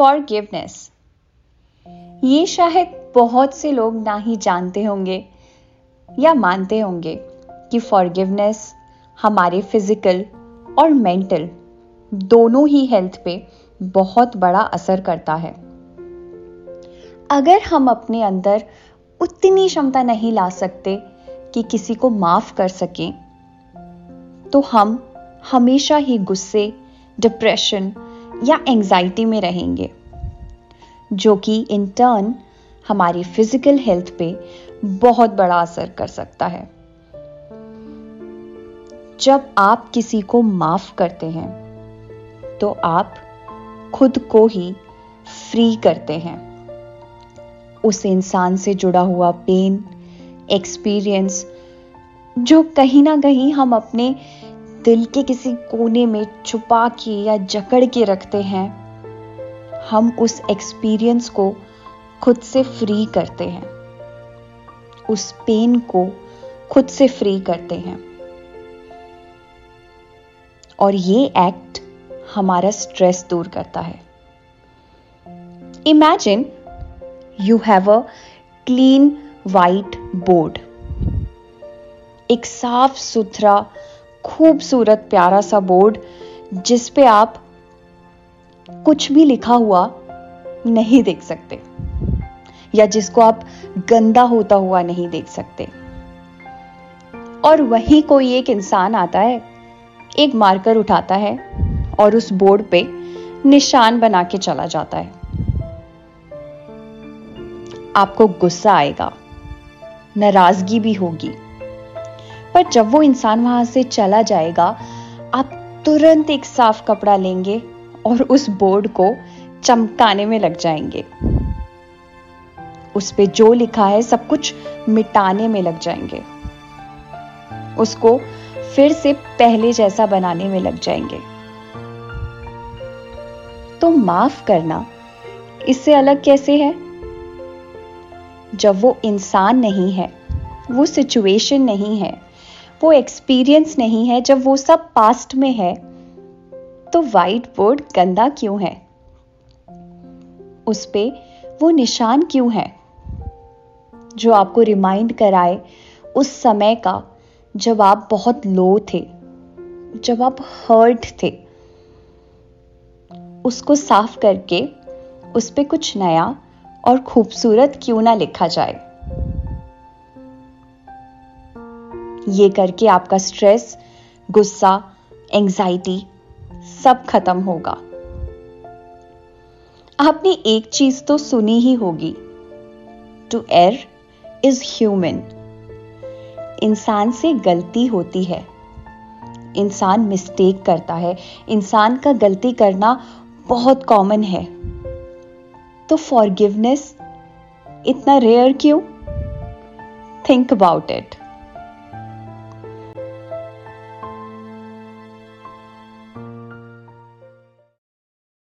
Forgiveness ये शायद बहुत से लोग ना ही जानते होंगे या मानते होंगे कि फॉरगिवनेस हमारे फ़िज़िकल और मेंटल दोनों ही हेल्थ पे बहुत बड़ा असर करता है। अगर हम अपने अंदर उतनी क्षमता नहीं ला सकते कि किसी को माफ़ कर सकें तो हम हमेशा ही गुस्से डिप्रेशन या एंजाइटी में रहेंगे, जो कि इन टर्न हमारी फ़िज़िकल हेल्थ पे बहुत बड़ा असर कर सकता है। जब आप किसी को माफ़ करते हैं तो आप खुद को ही फ्री करते हैं। उस इंसान से जुड़ा हुआ पेन एक्सपीरियंस जो कहीं ना कहीं हम अपने दिल के किसी कोने में छुपा के या जकड़ के रखते हैं। हम उस एक्सपीरियंस को खुद से फ्री करते हैं। उस पेन को खुद से फ्री करते हैं। और ये एक्ट हमारा स्ट्रेस दूर करता है। Imagine you have a clean white board एक साफ़ सुथरा खूबसूरत प्यारा सा बोर्ड जिस पे आप कुछ भी लिखा हुआ नहीं देख सकते, या जिसको आप गंदा होता हुआ नहीं देख सकते। और वही कोई एक इंसान आता है, एक मार्कर उठाता है और उस बोर्ड पे निशान बना के चला जाता है। आपको गुस्सा आएगा, नाराज़गी भी होगी। पर जब वो इंसान वहाँ से चला जाएगा, आप तुरंत एक साफ़ कपड़ा लेंगे और उस बोर्ड को चमकाने में लग जाएँगे। उस पे जो लिखा है सब कुछ मिटाने में लग जाएँगे। उसको फिर से पहले जैसा बनाने में लग जाएँगे। तो माफ़ करना, इससे अलग कैसे है? जब वो इंसान नहीं है, वो सिचुएशन नहीं है वो एक्सपीरियंस नहीं है जब वो सब पास्ट में है। तो वाइट बोर्ड गंदा क्यों है? उस पर वो निशान क्यों है? जो आपको रिमाइंड कराए उस समय का जब आप बहुत लो थे, जब आप हर्ट थे, उसको साफ़ करके उस पर कुछ नया और खूबसूरत क्यों ना लिखा जाए। ये करके आपका स्ट्रेस गुस्सा एंजाइटी सब खत्म होगा। आपने एक चीज़ तो सुनी ही होगी। टू एर इज़ ह्यूमन इंसान से गलती होती है। इंसान मिस्टेक करता है। इंसान का गलती करना बहुत कॉमन है। तो फॉरगिवनेस इतना रेयर क्यों? Think about it